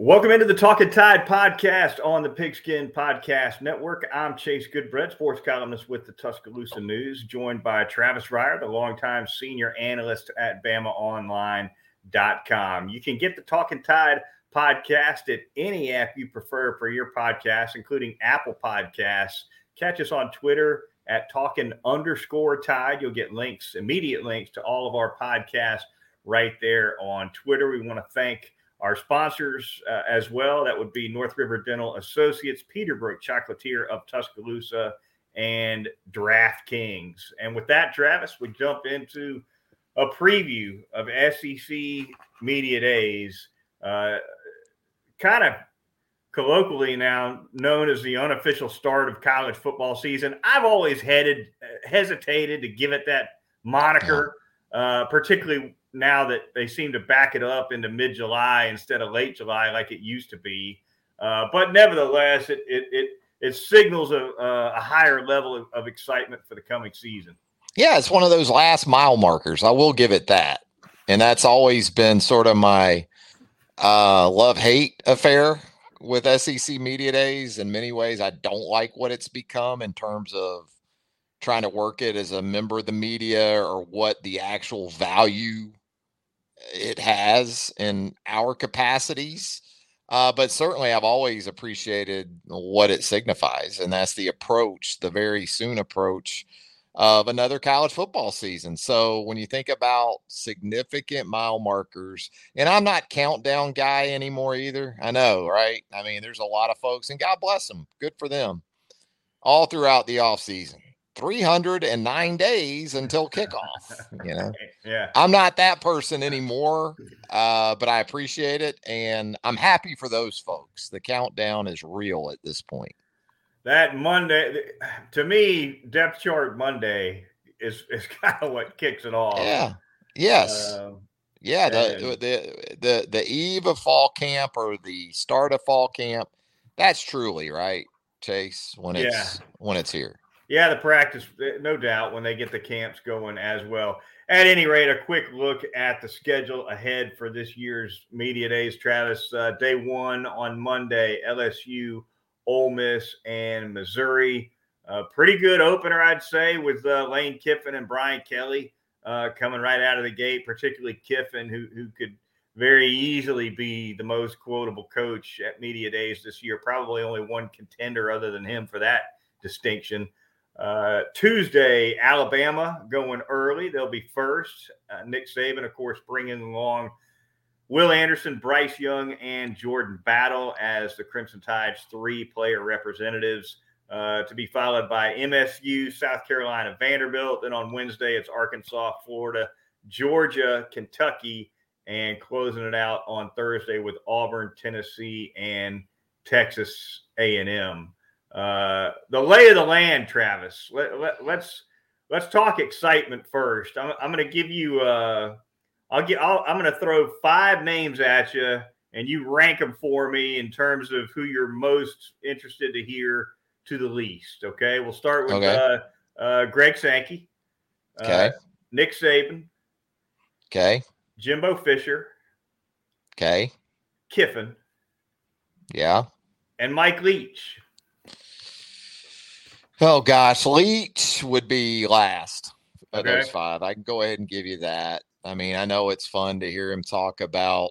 Welcome into the Talking Tide podcast on the Pigskin Podcast Network. I'm Chase Goodbread, sports columnist with the Tuscaloosa News, joined by Travis Reier, the longtime senior analyst at BamaOnline.com. You can get the Talking Tide podcast at any app you prefer for your podcast, including Apple Podcasts. Catch us on Twitter at talking underscore tide. You'll get links, immediate links to all of our podcasts right there on Twitter. We want to thank our sponsors uh, as well. That would be North River Dental Associates, Peterbrooke Chocolatier of Tuscaloosa, and DraftKings. And with that, Travis, we jump into a preview of SEC Media Days, uh, kind of colloquially now known as the unofficial start of college football season. I've always headed, hesitated to give it that moniker, uh, particularly now that they seem to back it up into mid July instead of late July like it used to be. Uh, but nevertheless, it it it, it signals a, a higher level of, of, excitement for the coming season. Yeah, it's one of those last mile markers. I will give it that, and that's always been sort of my uh, love hate affair with SEC media days. In many ways, I don't like what it's become in terms of trying to work it as a member of the media or what the actual value it has in our capacities. Uh, but certainly, I've always appreciated what it signifies, and that's the approach, the very soon approach of another college football season. So when you think about significant mile markers, and I'm not countdown guy anymore either. I know, right? I mean, there's a lot of folks, and God bless them, good for them, all throughout the off season 309 days until kickoff. You know, yeah, I'm not that person anymore, uh, but I appreciate it, and I'm happy for those folks. The countdown is real at this point. That Monday, to me, depth chart Monday is is kind of what kicks it off. Yeah. Yes. Uh, yeah. The, the the the eve of fall camp or the start of fall camp. That's truly right, Chase. When it's yeah. when it's here. Yeah, the practice, eh, no doubt, when they get the camps going as well. At any rate, a quick look at the schedule ahead for this year's media days. Travis, uh, day one on Monday, LSU, Ole Miss, and Missouri. Uh, pretty good opener, I'd say, with uh, Lane Kiffin and Brian Kelly uh, coming right out of the gate, particularly Kiffin, who who could very easily be the most quotable coach at media days this year. Probably only one contender other than him for that distinction. Uh, Tuesday, Alabama going early. They'll be first. Uh, Nick Saban, of course, bringing along Will Anderson, Bryce Young, and Jordan Battle as the Crimson Tide's three player representatives. Uh, to be followed by MSU, South Carolina, Vanderbilt. Then on Wednesday, it's Arkansas, Florida, Georgia, Kentucky, and closing it out on Thursday with Auburn, Tennessee, and Texas A&M. Uh, the lay of the land, Travis. Let, let, let's let's talk excitement first. I'm, I'm going to give you. Uh, I'll get. i am going to throw five names at you, and you rank them for me in terms of who you're most interested to hear to the least. Okay, we'll start with okay. uh, uh, Greg Sankey. Uh, okay. Nick Saban. Okay. Jimbo Fisher. Okay. Kiffin. Yeah. And Mike Leach. Oh gosh, Leach would be last of okay. those five. I can go ahead and give you that. I mean, I know it's fun to hear him talk about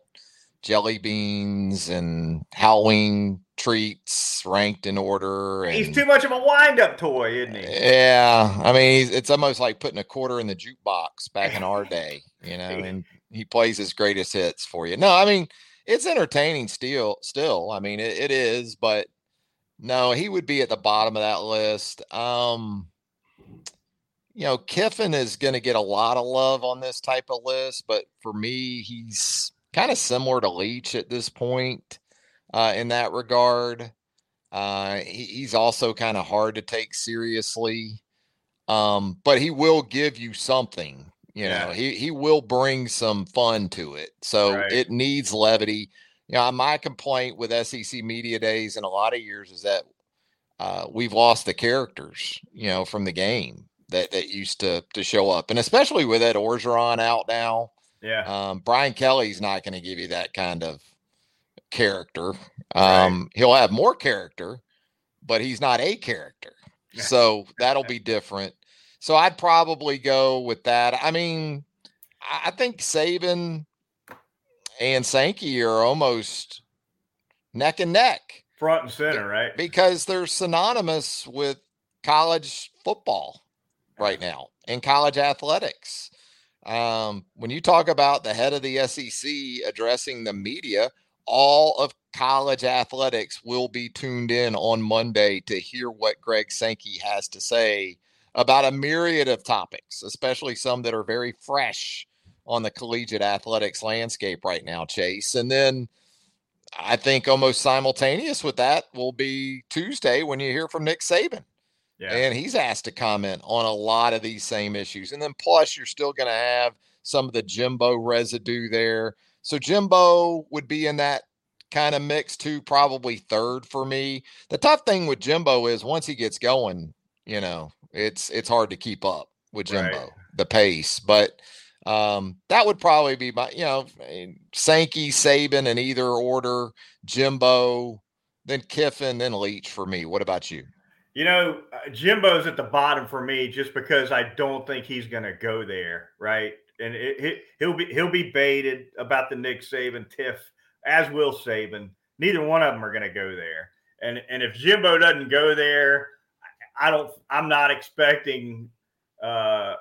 jelly beans and Halloween treats ranked in order. And, he's too much of a wind-up toy, isn't he? Yeah, I mean, it's almost like putting a quarter in the jukebox back in our day, you know. And he plays his greatest hits for you. No, I mean, it's entertaining still. Still, I mean, it, it is, but no, he would be at the bottom of that list. Um, you know, Kiffin is going to get a lot of love on this type of list, but for me, he's kind of similar to Leach at this point uh, in that regard. Uh, he, he's also kind of hard to take seriously, um, but he will give you something. You yeah. know, he he will bring some fun to it. So right. it needs levity. You know, my complaint with SEC media days in a lot of years is that uh, we've lost the characters. You know, from the game that that used to to show up, and especially with Ed Orgeron out now. Yeah, um, Brian Kelly's not going to give you that kind of character. Um, right. He'll have more character, but he's not a character. So that'll be different. So I'd probably go with that. I mean, I think Saban and Sankey are almost neck and neck, front and center, right? Because they're synonymous with college football right now and college athletics. Um, when you talk about the head of the SEC addressing the media, all of college athletics will be tuned in on Monday to hear what Greg Sankey has to say about a myriad of topics, especially some that are very fresh on the collegiate athletics landscape right now, Chase. And then I think almost simultaneous with that will be Tuesday when you hear from Nick Saban. Yeah. And he's asked to comment on a lot of these same issues. And then plus, you're still going to have some of the Jimbo residue there. So Jimbo would be in that kind of mix too, probably third for me. The tough thing with Jimbo is once he gets going, you know, it's it's hard to keep up with Jimbo, right. the pace. But um, that would probably be my, you know, Sankey, Saban in either order, Jimbo, then Kiffin, then Leach for me. What about you? You know, uh, Jimbo's at the bottom for me just because I don't think he's going to go there, right? And it, it, he'll be he'll be baited about the Nick Saban tiff, as will Saban. Neither one of them are going to go there. And and if Jimbo doesn't go there, I don't. I'm not expecting uh,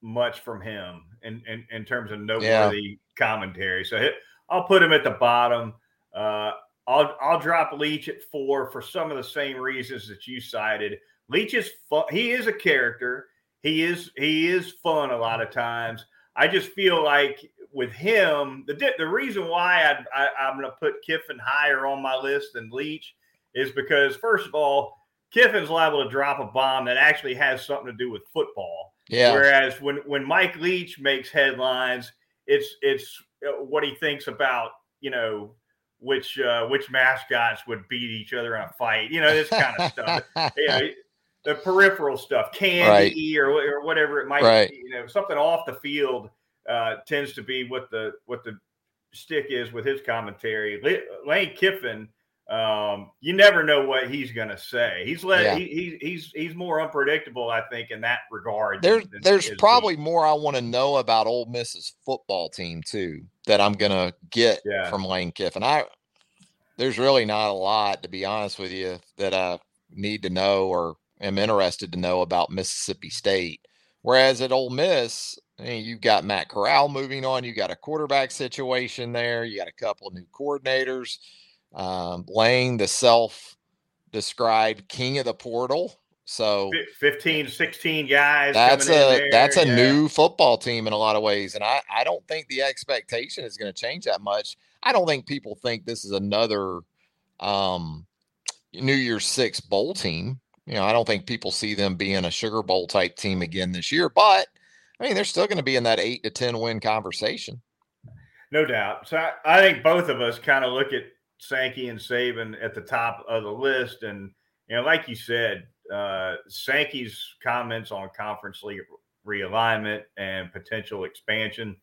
much from him in in, in terms of noteworthy yeah. commentary. So I'll put him at the bottom. Uh, I'll I'll drop Leach at four for some of the same reasons that you cited. Leach is fun. He is a character. He is he is fun a lot of times. I just feel like with him, the the reason why I, I, am going to put Kiffin higher on my list than Leach is because first of all, Kiffin's liable to drop a bomb that actually has something to do with football. Yeah. Whereas when when Mike Leach makes headlines, it's it's uh, what he thinks about you know which uh, which mascots would beat each other in a fight. You know, this kind of stuff. you know, the peripheral stuff, candy right. or, or whatever it might right. be. You know, something off the field uh, tends to be what the what the stick is with his commentary. Lane Kiffin, um, you never know what he's going to say. He's let yeah. he, he's he's more unpredictable, I think, in that regard. There's than, there's probably more I want to know about Ole Miss's football team too that I'm going to get yeah. from Lane Kiffin. I there's really not a lot, to be honest with you, that I need to know or am interested to know about Mississippi State. Whereas at Ole Miss, I mean, you've got Matt Corral moving on. You got a quarterback situation there. You got a couple of new coordinators. Um, Lane, the self-described king of the portal, so 15, 16 guys. That's a that's a yeah. new football team in a lot of ways. And I, I don't think the expectation is going to change that much. I don't think people think this is another um, New Year's Six bowl team. You know, I don't think people see them being a Sugar Bowl type team again this year, but I mean, they're still going to be in that eight to 10 win conversation. No doubt. So I, I think both of us kind of look at Sankey and Saban at the top of the list. And, you know, like you said, uh, Sankey's comments on conference league realignment and potential expansion.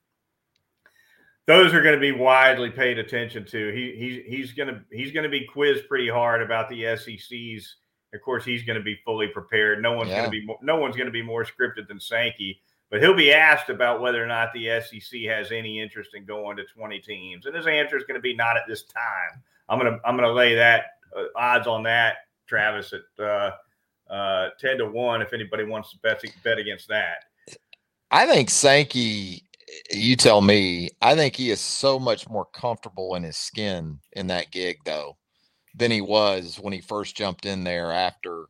Those are going to be widely paid attention to. He, he he's going to he's going to be quizzed pretty hard about the SEC's. Of course, he's going to be fully prepared. No one's yeah. going to be more, no one's going to be more scripted than Sankey, but he'll be asked about whether or not the SEC has any interest in going to 20 teams, and his answer is going to be not at this time. I'm gonna I'm gonna lay that uh, odds on that, Travis, at uh, uh, 10 to 1 if anybody wants to bet, bet against that. I think Sankey, you tell me, I think he is so much more comfortable in his skin in that gig, though, than he was when he first jumped in there after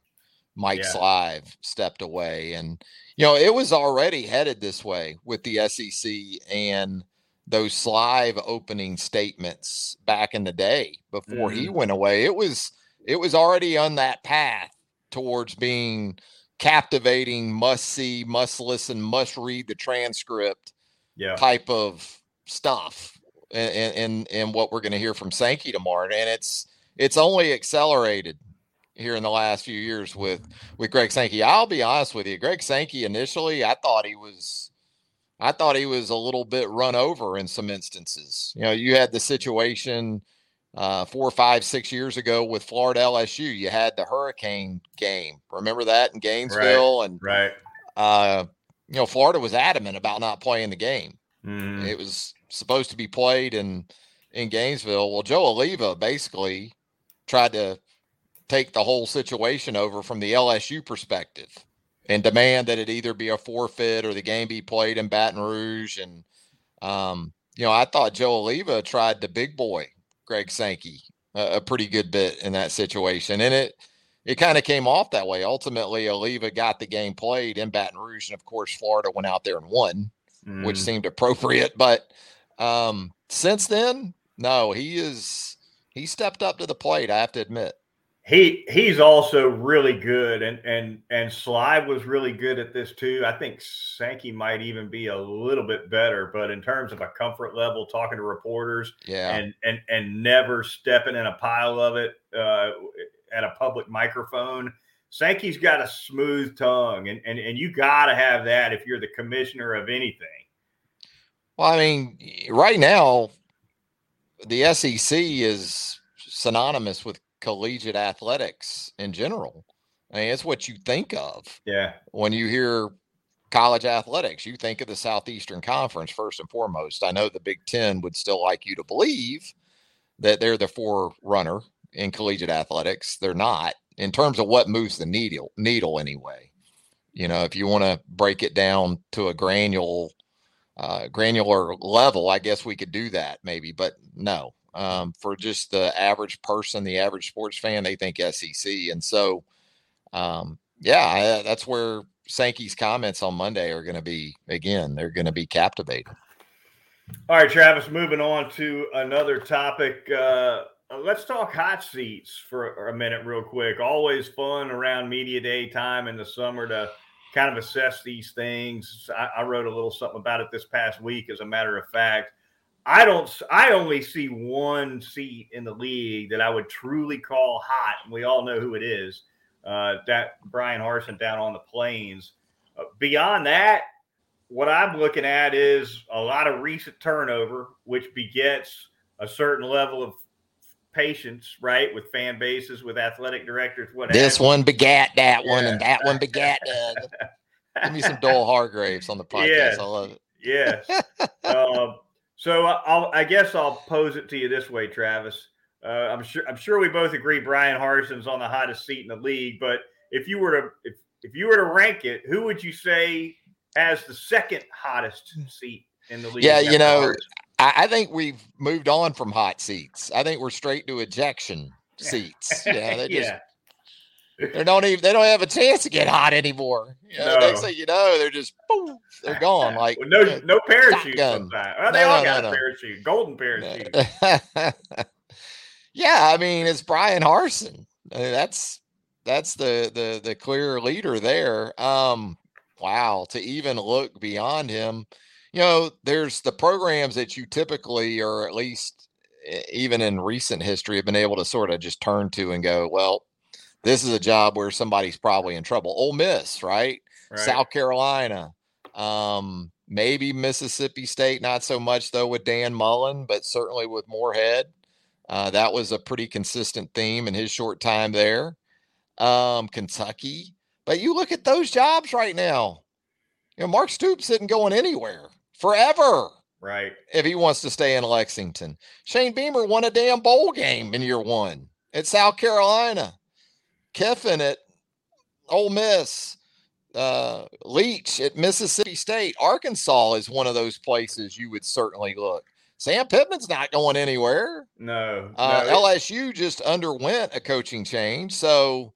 Mike Yeah. Slive stepped away. And, you know, it was already headed this way with the SEC and those Slive opening statements back in the day before he mm-hmm. went away. It was it was already on that path towards being captivating, must see, must listen, must read the transcript Yeah. type of stuff and and and what we're going to hear from Sankey tomorrow and it's it's only accelerated here in the last few years with with Greg Sankey. I'll be honest with you, Greg Sankey initially I thought he was I thought he was a little bit run over in some instances. You know, you had the situation uh, four, five, six years ago with Florida LSU. You had the hurricane game. Remember that in Gainesville? And Right. uh, you know, Florida was adamant about not playing the game. Mhm. It was supposed to be played in in Gainesville. Well, Joe Alleva basically tried to take the whole situation over from the LSU perspective and demand that it either be a forfeit or the game be played in Baton Rouge. And um, you know, I thought Joe Alleva tried the big boy Greg Sankey a, a pretty good bit in that situation, and it it kind of came off that way. Ultimately, Alleva got the game played in Baton Rouge, and of course, Florida went out there and won which Mhm. seemed appropriate. But um, since then, no, he is he stepped up to the plate. I have to admit. He he's also really good and and and Slive was really good at this too. I think Sankey might even be a little bit better, but in terms of a comfort level, talking to reporters Yeah, and and and never stepping in a pile of it uh, at a public microphone. Sankey's got a smooth tongue, and and and you got to have that if you're the commissioner of anything. well, I mean, right now, the SEC is synonymous with collegiate athletics in general. I mean, it's what you think of Yeah, when you hear college athletics. You think of the Southeastern Conference first and foremost. I know the Big Ten would still like you to believe that they're the forerunner in collegiate athletics. They're not in terms of what moves the needle. Needle anyway. You know, if you want to break it down to a granular, uh, granular level, I guess we could do that maybe. But no, um, for just the average person, the average sports fan, they think SEC, and so um, yeah, I, that's where Sankey's comments on Monday are going to be. Again, they're going to be captivating. All right, Travis, moving on to another topic. Uh, let's talk hot seats for a minute, real quick. Always fun around Media Day time in the summer to kind of assess these things. I, I wrote a little something about it this past week, as a matter of fact. I don't. I only see one seat in the league that I would truly call hot, and we all know who it is. Uh, that Bryan Harsin down on the plains. Uh, beyond that, what I'm looking at is a lot of recent turnover, which begets a certain level of patience, right, with fan bases, with athletic directors. What This one begat that one, and that one begat that. Give me some Dole Hargraves on the podcast. I love it. Yes. um, so I'll, I guess I'll pose it to you this way, Travis. Uh, I'm sure I'm sure we both agree Bryan Harsin's on the hottest seat in the league. But if you were to if, if you were to rank it, who would you say has the second hottest seat in the league? Yeah, you know, Harsin? I, I think we've moved on from hot seats. I think we're straight to ejection seats. Yeah, they just yeah. They don't even they don't have a chance to get hot anymore. You know, No. next thing you know, they're just boom, they're gone. Like Well, no, no parachute. Well, they No, all no, got no, a parachute, golden parachute. yeah, I mean it's Bryan Harsin. I mean, that's that's the the the clear leader there. Um, wow, to even look beyond him, you know, there's the programs that you typically, or at least even in recent history, have been able to sort of just turn to and go, well, this is a job where somebody's probably in trouble. Ole Miss, right? Right? South Carolina, um, maybe Mississippi State, not so much though with Dan Mullen, but certainly with Moorhead. Uh, that was a pretty consistent theme in his short time there. Um, Kentucky, but you look at those jobs right now. You know, Mark Stoops isn't going anywhere forever right. if he wants to stay in Lexington. Shane Beamer won a damn bowl game in year one at South Carolina. Kiffin at Ole Miss. Uh, Leach at Mississippi State. Arkansas is one of those places you would certainly look. Sam Pittman's not going anywhere. No. Uh, no, LSU just underwent a coaching change. So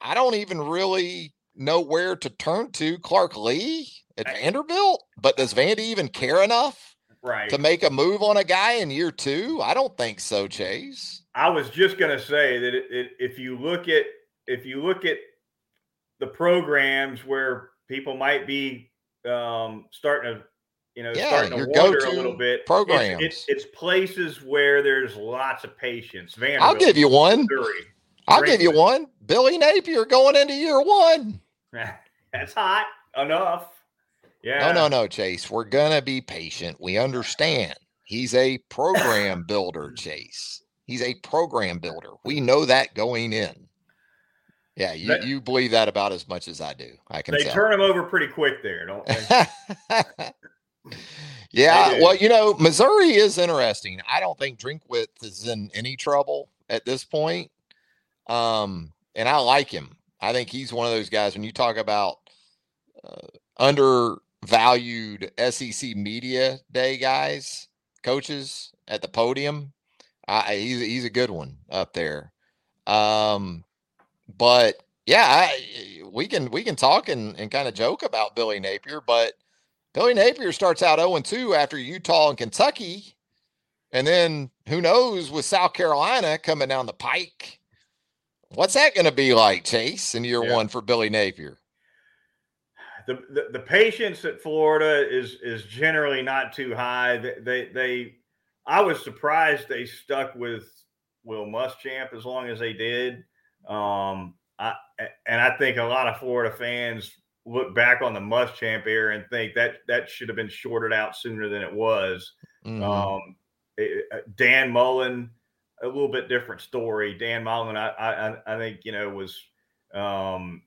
I don't even really know where to turn to. Clark Lea at Vanderbilt, but does Vandy even care enough right to make a move on a guy in year two? I don't think so, Chase. I was just going to say that it, it, if you look at if you look at the programs where people might be um, starting to you know, Yeah, starting your to wonder a little bit. It's- programs. It's, it's, places where there's lots of patience. Vanderbilt, I'll give you one. Missouri. I'll give you one. Billy Napier going into year one. That's hot enough. Yeah. No, no, no, Chase. We're gonna be patient. We understand. He's a program builder, Chase. He's a program builder. We know that going in. Yeah, you, That- you believe that about as much as I do. I can They tell. turn them over pretty quick there, don't they? yeah, They well, you know, Missouri is interesting. I don't think Drinkwitz is in any trouble at this point. Um, and I like him. I think he's one of those guys when you talk about uh, undervalued SEC media day guys, coaches at the podium. I, he's he's a good one up there. Um, but yeah, I, we can we can talk and, and kind of joke about Billy Napier, but Billy Napier starts out 0 2 after Utah and Kentucky. And then who knows with South Carolina coming down the pike. What's that going to be like, Chase, in year Yeah. one for Billy Napier? the, the the patience at Florida is is generally not too high. They, they they I was surprised they stuck with Will Muschamp as long as they did. Um, I and I think a lot of Florida fans look back on the Muschamp era and think that that should have been shorted out sooner than it was. Mhm. Um, it- uh, Dan Mullen, a little bit different story. Dan Mullen, I, I, I think you know was, um,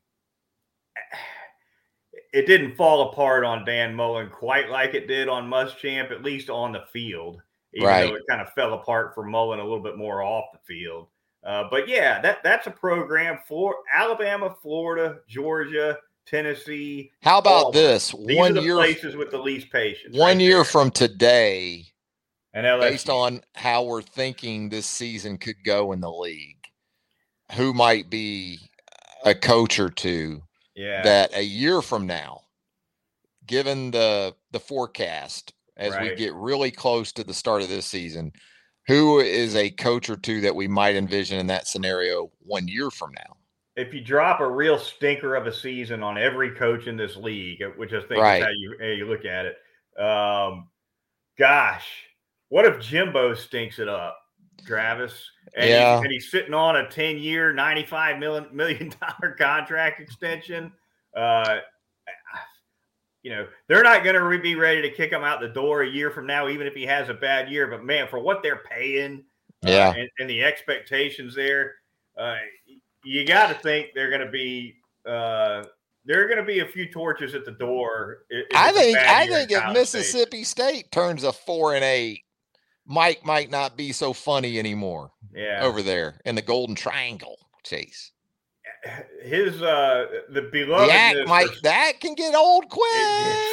it didn't fall apart on Dan Mullen quite like it did on Muschamp, at least on the field. Even Right. though it kind of fell apart for Mullen a little bit more off the field. Uh, but yeah, that that's a program for Alabama, Florida, Georgia, Tennessee. How about all- this? These one are the year places with the least patience. one right year there. from today, and LSU. based on how we're thinking this season could go in the league, who might be a coach or two yeah. that a year from now, given the the forecast as we get really close to the start of this season, who is a coach or two that we might envision in that scenario one year from now? if you drop a real stinker of a season on every coach in this league, uh, which I think Right. is how you how you look at it, um, gosh, what if Jimbo stinks it up, Travis? And, Yeah. he's, and he's sitting on a ten-year, ninety-five million million dollar contract extension. Uh, you know they're not going to be ready to kick him out the door a year from now, even if he has a bad year. But man, for what they're paying, uh, Yeah. and, and the expectations there, uh, you got to think they're going to be uh, there are going to be a few torches at the door. i- if I think I think if Mississippi State turns a four and eight, Mike might not be so funny anymore yeah, over there in the Golden Triangle. Chase, his uh, the the beloved act might that can get old quick.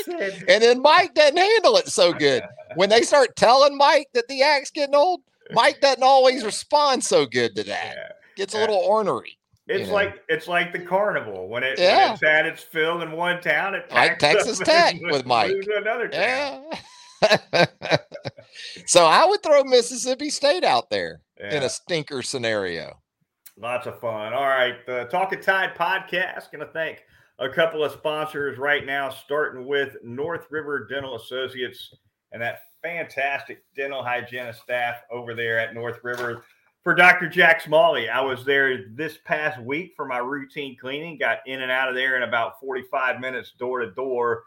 And then Mike doesn't handle it so good. When they start telling Mike that the act's getting old, Mike doesn't always respond so good to that. Yeah. Gets a Yeah. little ornery. It's know. like it's like the carnival when it Yeah. when it's had its fill in one town. It Like packs up Texas and Tech with Mike. to another town. Yeah. so I would throw Mississippi State out there in a stinker scenario. Lots of fun. All right. The Talk Talking Tide podcast. Going to thank a couple of sponsors right now, starting with North River Dental Associates and that fantastic dental hygienist staff over there at North River. For Dr. Jack Smalley, I was there this past week for my routine cleaning, got in and out of there in about 45 minutes door to door,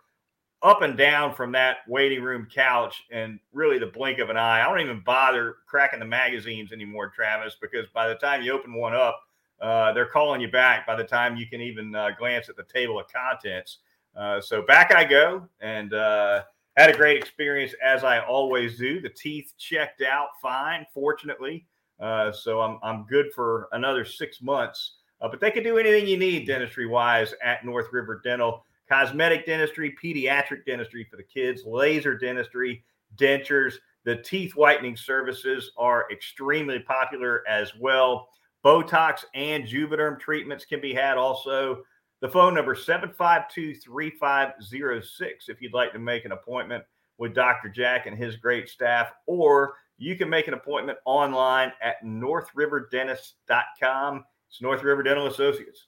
up and down from that waiting room couch, and really the blink of an eye. I don't even bother cracking the magazines anymore, Travis, because by the time you open one up, uh, they're calling you back by the time you can even uh, glance at the table of contents. Uh, so back I go and uh, had a great experience as I always do. The teeth checked out fine, fortunately. Uh, so I'm, I'm good for another six months. Uh, but they can do anything you need dentistry wise at North River Dental cosmetic dentistry, pediatric dentistry for the kids, laser dentistry, dentures. The teeth whitening services are extremely popular as well. Botox and Juvederm treatments can be had also. The phone number 752-3506 if you'd like to make an appointment with Dr. Jack and his great staff, or you can make an appointment online at northriverdentist.com. It's North River Dental Associates.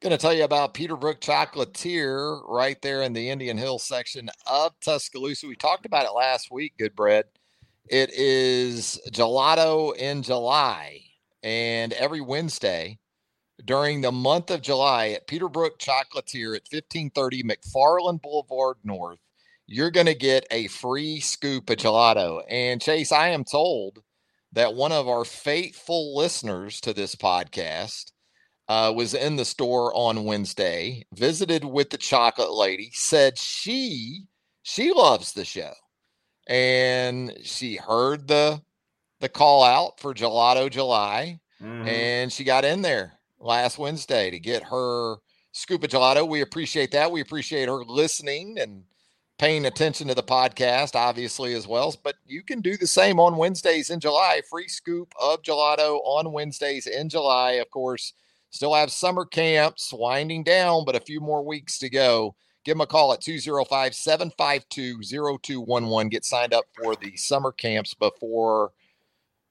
Going to tell you about Peterbrooke Chocolatier right there in the Indian Hill section of Tuscaloosa. We talked about it last week, Goodbread. It is gelato in July. And every Wednesday during the month of July at Peterbrooke Chocolatier at 1530 McFarland Boulevard North, you're going to get a free scoop of gelato. And Chase, I am told that one of our faithful listeners to this podcast uh, was in the store on Wednesday, visited with the chocolate lady, said she she loves the show, and she heard the the call out for Gelato July, mm-hmm. and she got in there last Wednesday to get her scoop of gelato. We appreciate that. We appreciate her listening and paying attention to the podcast, obviously, as well. But you can do the same on Wednesdays in July. Free scoop of gelato on Wednesdays in July. Of course, Still have summer camps winding down, but a few more weeks to go. Give them a call at 205 752 0211. Get signed up for the summer camps before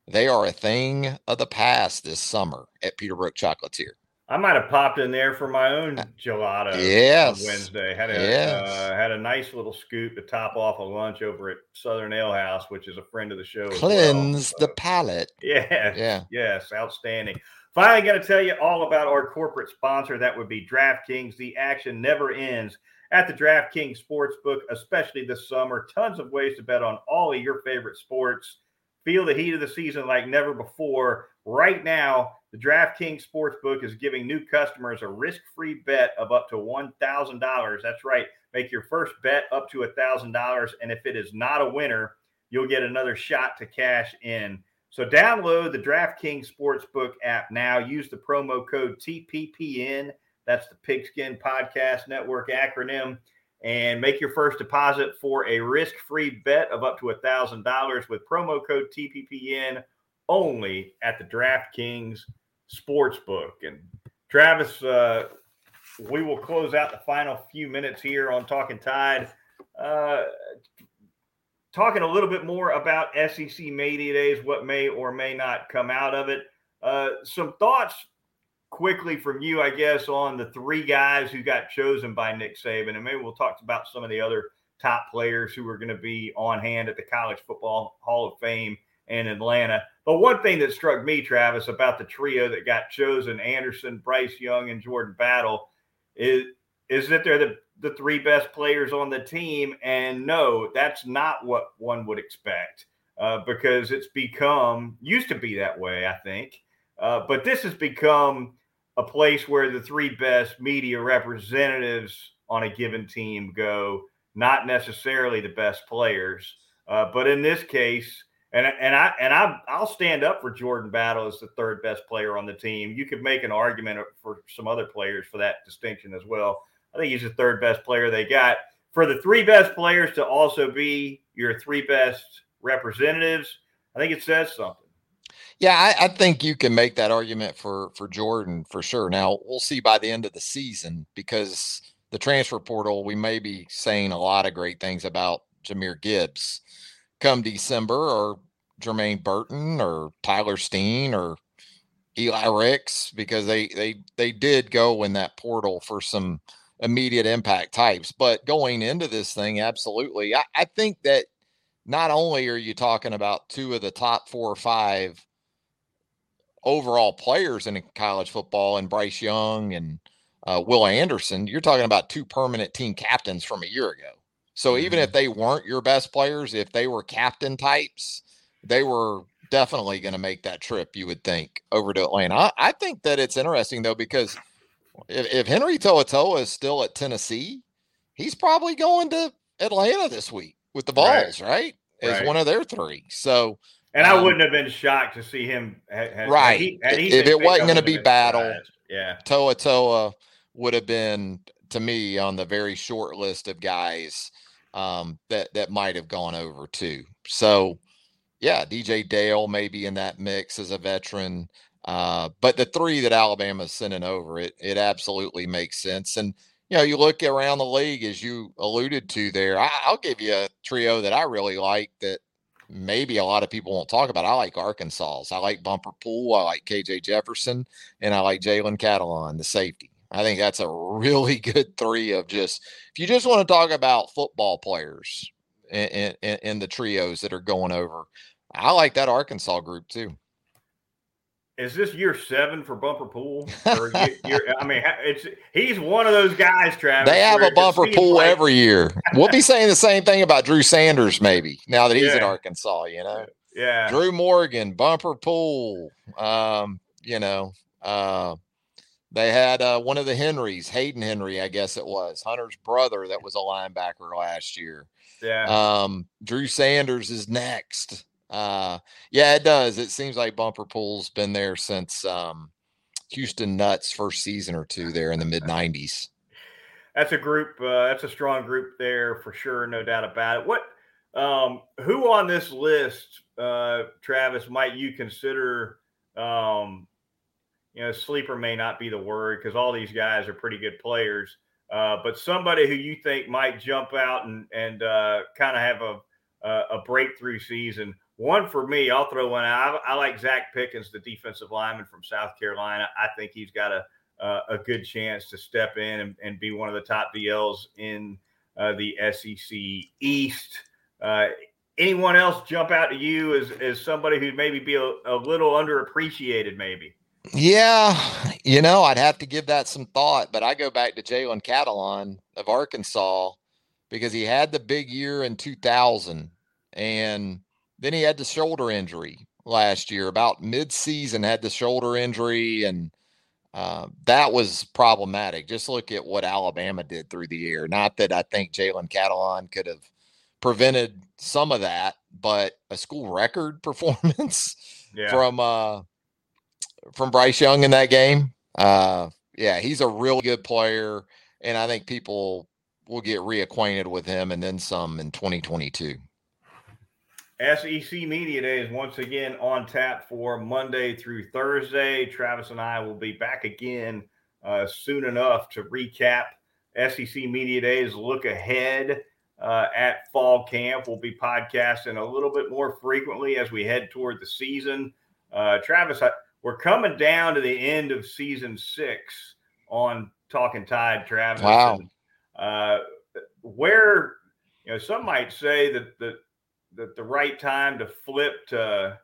they are a thing of the past this summer at Peterbrooke Chocolatier. I might have popped in there for my own uh, gelato. Yes, Wednesday had a yes. uh, had a nice little scoop to top off a lunch over at Southern Ale House, which is a friend of the show. Cleanse well. the palate. Yeah, yeah, yes, outstanding. Finally, got to tell you all about our corporate sponsor. That would be DraftKings. The action never ends at the DraftKings Sportsbook, especially this summer. Tons of ways to bet on all of your favorite sports. Feel the heat of the season like never before. Right now, the DraftKings Sportsbook is giving new customers a risk free bet of up to $1,000. That's right. Make your first bet up to $1,000. And if it is not a winner, you'll get another shot to cash in. So download the DraftKings Sportsbook app now. Use the promo code TPPN. That's the Pigskin Podcast Network acronym. And make your first deposit for a risk free bet of up to $1,000 with promo code TPPN only at the DraftKings Sportsbook. And Travis, uh, we will close out the final few minutes here on Talking Tide. Uh, talking a little bit more about SEC Media Days, what may or may not come out of it. Uh, some thoughts quickly from you, I guess, on the three guys who got chosen by Nick Saban, and maybe we'll talk about some of the other top players who are going to be on hand at the College Football Hall of Fame in Atlanta. But one thing that struck me, Travis, about the trio that got chosen Anderson, Bryce Young, and Jordan Battle is is that they're the the three best players on the team. And no, that's not what one would expect uh, because it's become, used to be that way, I think. Uh, but this has become a place where the three best media representatives on a given team go, not necessarily the best players. Uh, but in this case, and and I and I I'll stand up for Jordan Battle as the third best player on the team. You could make an argument for some other players for that distinction as well. I think he's the third best player they got. For the three best players to also be your three best representatives, I think it says something. Yeah, I, I, think you can make that argument for for Jordan for sure. Now we'll see by the end of the season because the transfer portal, we may be saying a lot of great things about Jahmyr Gibbs come December, or Jermaine Burton, or Tyler Steen, or Eli Ricks, because they they they did go in that portal for some immediate impact types. But going into this thing, absolutely. I, I, think that not only are you talking about two of the top four or five overall players in college football and Bryce Young and uh, Will Anderson, you're talking about two permanent team captains from a year ago. So mm-hmm. even if they weren't your best players, if they were captain types, they were definitely going to make that trip, you would think, over to Atlanta. I, I think that it's interesting, though, because – if, if Henry To'oTo'o is still at Tennessee, he's probably going to Atlanta this week with the balls, right? right? As right. one of their three. So, and I um, wouldn't have been shocked to see him. Had, right. Had he, had he if it wasn't going to be battle, yeah, To'oTo'o would have been to me on the very short list of guys um, that that might have gone over too. So, yeah, DJ Dale maybe in that mix as a veteran. Uh, but the three that Alabama's sending over, it it absolutely makes sense. And you know, you look around the league as you alluded to there. I, will give you a trio that I really like that maybe a lot of people won't talk about. I like Arkansas's. I like Bumper Pool. I like KJ Jefferson, and I like Jalen Catalon, the safety. I think that's a really good three of just if you just want to talk about football players in, in, in the trios that are going over. I like that Arkansas group too is this year seven for Bumper Pool? Or year, I mean, it's he's one of those guys, Travis. They have a bumper pool like, every year. We'll be saying the same thing about Drew Sanders, maybe now that he's yeah. at Arkansas. You know, yeah. Drew Morgan, bumper pool. Um, you know, uh, they had uh, one of the Henrys, Hayden Henry, I guess it was Hunter's brother, that was a linebacker last year. Yeah. Um, Drew Sanders is next. Uh, yeah, it does. It seems like Bumper Pool's been there since um, Houston Nutt's first season or two there in the mid '90s. That's a group. Uh, that's a strong group there for sure, no doubt about it. What? Um, who on this list, uh, Travis, might you consider? Um, you know, sleeper may not be the word because all these guys are pretty good players. Uh, but somebody who you think might jump out and and uh, kind of have a a breakthrough season. One for me, I'll throw one out. I, I, like Zacch Pickens, the defensive lineman from South Carolina. I think he's got a uh, a good chance to step in and, and, be one of the top DLs in uh, the SEC East. Uh, anyone else jump out to you as, as somebody who'd maybe be a, a little underappreciated, maybe? Yeah, you know, I'd have to give that some thought, but I go back to Jalen Catalon of Arkansas because he had the big year in 2000 and then he had the shoulder injury last year, about mid-season, had the shoulder injury, and uh, that was problematic. Just look at what Alabama did through the year. Not that I think Jalen Catalon could have prevented some of that, but a school record performance yeah. from uh, from Bryce Young in that game. Uh, yeah, he's a real good player, and I think people will get reacquainted with him and then some in 2022. SEC Media Day is once again on tap for Monday through Thursday. Travis and I will be back again uh, soon enough to recap SEC Media Days, look ahead uh, at fall camp. We'll be podcasting a little bit more frequently as we head toward the season. Uh, Travis, I, we're coming down to the end of season six on Talking Tide, Travis. Wow. Uh, where, you know, some might say that the the, the right time to flip to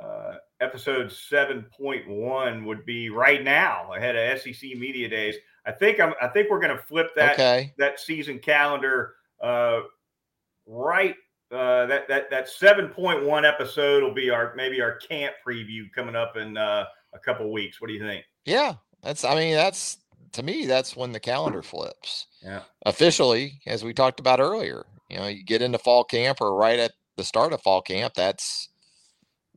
uh, episode 7.1 would be right now ahead of SEC media days. I think I'm I think we're going to flip that okay. that season calendar uh, right uh, that that that 7.1 episode will be our maybe our camp preview coming up in uh, a couple weeks. What do you think? Yeah, that's I mean that's to me that's when the calendar flips. Yeah. Officially, as we talked about earlier, you know, you get into fall camp or right at the start of fall camp, that's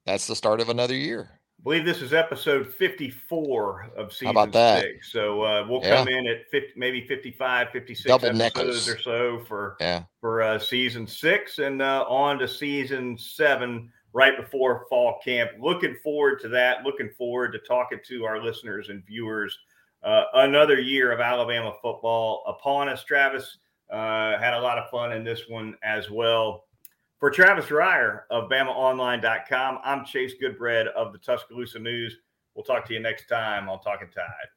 that's the start of another year. I believe this is episode 54 of season How about that? six. So uh, we'll yeah. come in at 50, maybe 55, 56 Double episodes nickels. or so for yeah. for uh, season six and uh, on to season seven right before fall camp. Looking forward to that. Looking forward to talking to our listeners and viewers. Uh, another year of Alabama football upon us. Travis uh, had a lot of fun in this one as well. For Travis Reier of BamaOnline.com, I'm Chase Goodbread of the Tuscaloosa News. We'll talk to you next time on Talking Tide.